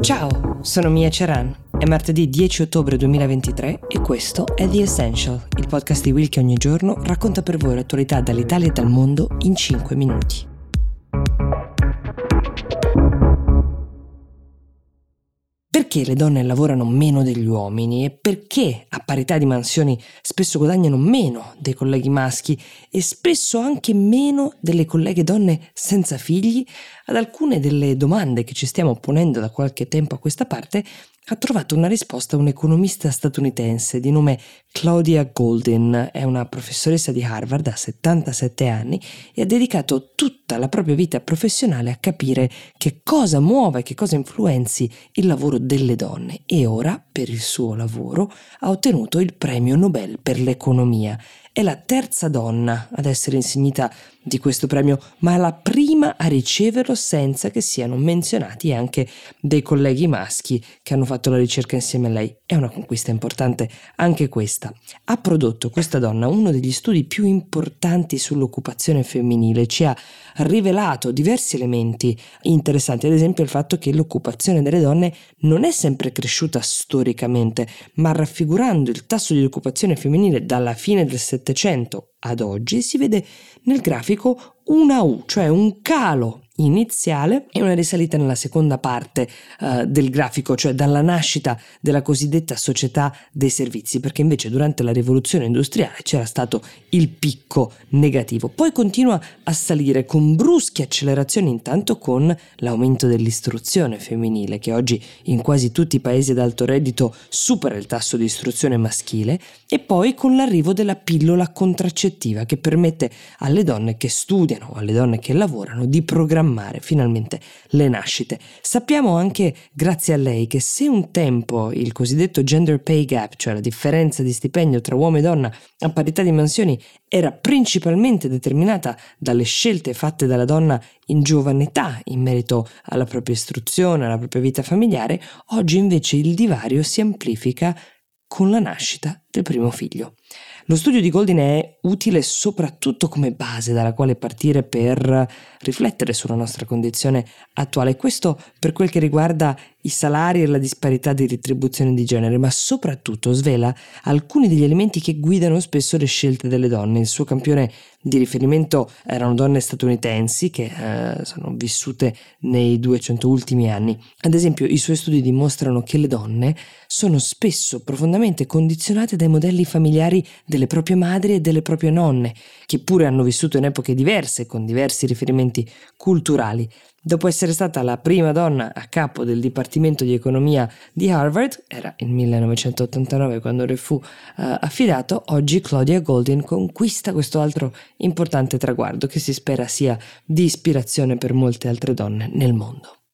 Ciao, sono Mia Ceran. È martedì 10 ottobre 2023 e questo è The Essential, il podcast di Will che ogni giorno racconta per voi l'attualità dall'Italia e dal mondo in 5 minuti. Perché le donne lavorano meno degli uomini e perché a parità di mansioni spesso guadagnano meno dei colleghi maschi e spesso anche meno delle colleghe donne senza figli? Ad alcune delle domande che ci stiamo ponendo da qualche tempo a questa parte ha trovato una risposta un economista statunitense di nome Claudia Golden. È una professoressa di Harvard, ha 77 anni e ha dedicato tutta la propria vita professionale a capire che cosa muove, che cosa influenzi il lavoro delle donne e ora, per il suo lavoro, ha ottenuto il premio Nobel per l'economia è la terza donna ad essere insignita di questo premio, ma la prima a riceverlo senza che siano menzionati anche dei colleghi maschi che hanno fatto la ricerca insieme a lei. È una conquista importante anche questa. Ha prodotto questa donna uno degli studi più importanti sull'occupazione femminile, ci ha rivelato diversi elementi interessanti, ad esempio il fatto che l'occupazione delle donne non è sempre cresciuta storicamente, ma raffigurando il tasso di occupazione femminile dalla fine del Settecento ad oggi si vede nel grafico una U, cioè un calo iniziale e una risalita nella seconda parte uh, del grafico, cioè dalla nascita della cosiddetta società dei servizi, perché invece durante la rivoluzione industriale c'era stato il picco negativo. Poi continua a salire con brusche accelerazioni intanto con l'aumento dell'istruzione femminile, che oggi in quasi tutti i paesi ad alto reddito supera il tasso di istruzione maschile, e poi con l'arrivo della pillola contraccettiva che permette alle donne che studiano alle donne che lavorano di programmare programmare finalmente le nascite. Sappiamo anche, grazie a lei, che se un tempo il cosiddetto gender pay gap, cioè la differenza di stipendio tra uomo e donna a parità di mansioni, era principalmente determinata dalle scelte fatte dalla donna in giovane età in merito alla propria istruzione, alla propria vita familiare, oggi invece il divario si amplifica con la nascita del primo figlio. Lo studio di Goldin è utile soprattutto come base dalla quale partire per riflettere sulla nostra condizione attuale, questo per quel che riguarda i salari e la disparità di retribuzione di genere, ma soprattutto svela alcuni degli elementi che guidano spesso le scelte delle donne. Il suo campione di riferimento erano donne statunitensi che eh, sono vissute nei 200 ultimi anni. Ad esempio, i suoi studi dimostrano che le donne sono spesso profondamente condizionate dai modelli familiari delle proprie madri e delle proprie nonne, che pure hanno vissuto in epoche diverse, con diversi riferimenti culturali. Dopo essere stata la prima donna a capo del Dipartimento di Economia di Harvard, era il 1989 quando le fu uh, affidato, oggi Claudia Goldin conquista questo altro importante traguardo che si spera sia di ispirazione per molte altre donne nel mondo.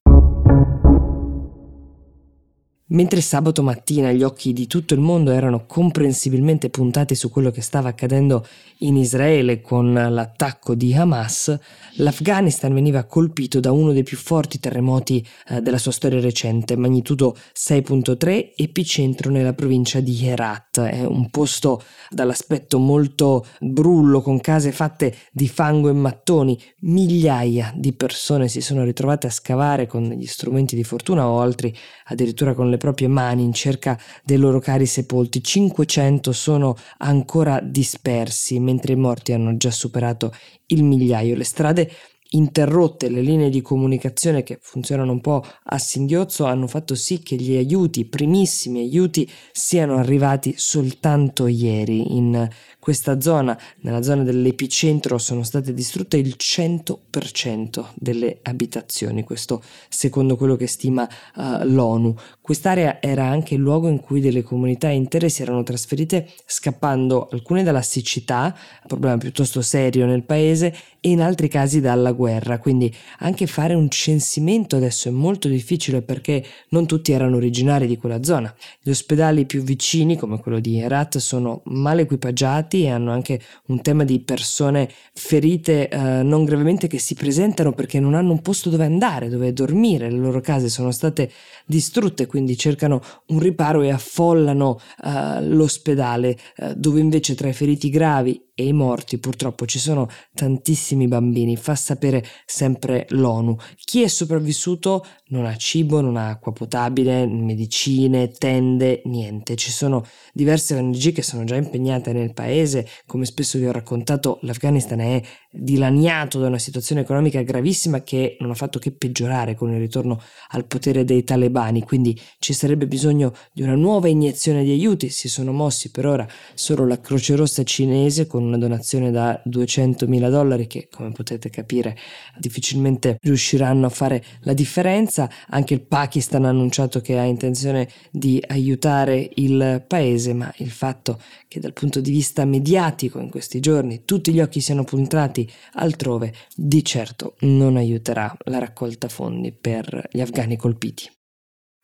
Mentre sabato mattina gli occhi di tutto il mondo erano comprensibilmente puntati su quello che stava accadendo in Israele con l'attacco di Hamas, l'Afghanistan veniva colpito da uno dei più forti terremoti eh, della sua storia recente, magnitudo 6.3, epicentro nella provincia di Herat. È un posto dall'aspetto molto brullo, con case fatte di fango e mattoni. Migliaia di persone si sono ritrovate a scavare con gli strumenti di fortuna o altri addirittura con le proprie mani in cerca dei loro cari sepolti. 500 sono ancora dispersi, mentre i morti hanno già superato il migliaio. Le strade interrotte le linee di comunicazione che funzionano un po' a singhiozzo hanno fatto sì che gli aiuti, i primissimi aiuti, siano arrivati soltanto ieri. In questa zona, nella zona dell'epicentro, sono state distrutte il 100% delle abitazioni, questo secondo quello che stima uh, l'ONU. Quest'area era anche il luogo in cui delle comunità intere si erano trasferite scappando alcune dalla siccità, problema piuttosto serio nel paese, e in altri casi dalla guerra, quindi anche fare un censimento adesso è molto difficile perché non tutti erano originari di quella zona. Gli ospedali più vicini, come quello di Herat, sono mal equipaggiati e hanno anche un tema di persone ferite eh, non gravemente che si presentano perché non hanno un posto dove andare, dove dormire, le loro case sono state distrutte, quindi cercano un riparo e affollano uh, l'ospedale, uh, dove invece tra i feriti gravi e i morti purtroppo ci sono tantissimi bambini, fa sapere sempre l'ONU. Chi è sopravvissuto non ha cibo, non ha acqua potabile, medicine, tende, niente. Ci sono diverse ONG che sono già impegnate nel paese, come spesso vi ho raccontato, l'Afghanistan è dilaniato da una situazione economica gravissima che non ha fatto che peggiorare con il ritorno al potere dei talebani, quindi ci sarebbe bisogno di una nuova iniezione di aiuti, si sono mossi per ora solo la Croce Rossa cinese con una donazione da 200 mila dollari che come potete capire difficilmente riusciranno a fare la differenza, anche il Pakistan ha annunciato che ha intenzione di aiutare il paese, ma il fatto che dal punto di vista mediatico in questi giorni tutti gli occhi siano puntati altrove, di certo non aiuterà la raccolta fondi per gli afghani colpiti.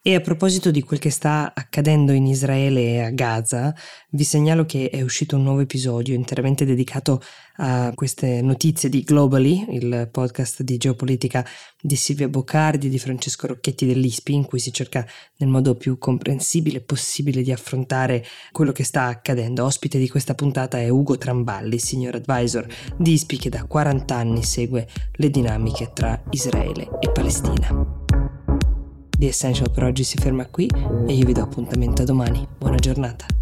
E a proposito di quel che sta accadendo in Israele e a Gaza, vi segnalo che è uscito un nuovo episodio interamente dedicato a queste notizie di Globally, il podcast di geopolitica di Silvia Boccardi di Francesco Rocchetti dell'ISPI, in cui si cerca nel modo più comprensibile possibile di affrontare quello che sta accadendo. Ospite di questa puntata è Ugo Tramballi, senior advisor di ISPI che da 40 anni segue le dinamiche tra Israele e Palestina. The Essential per oggi si ferma qui e io vi do appuntamento a domani. Buona giornata.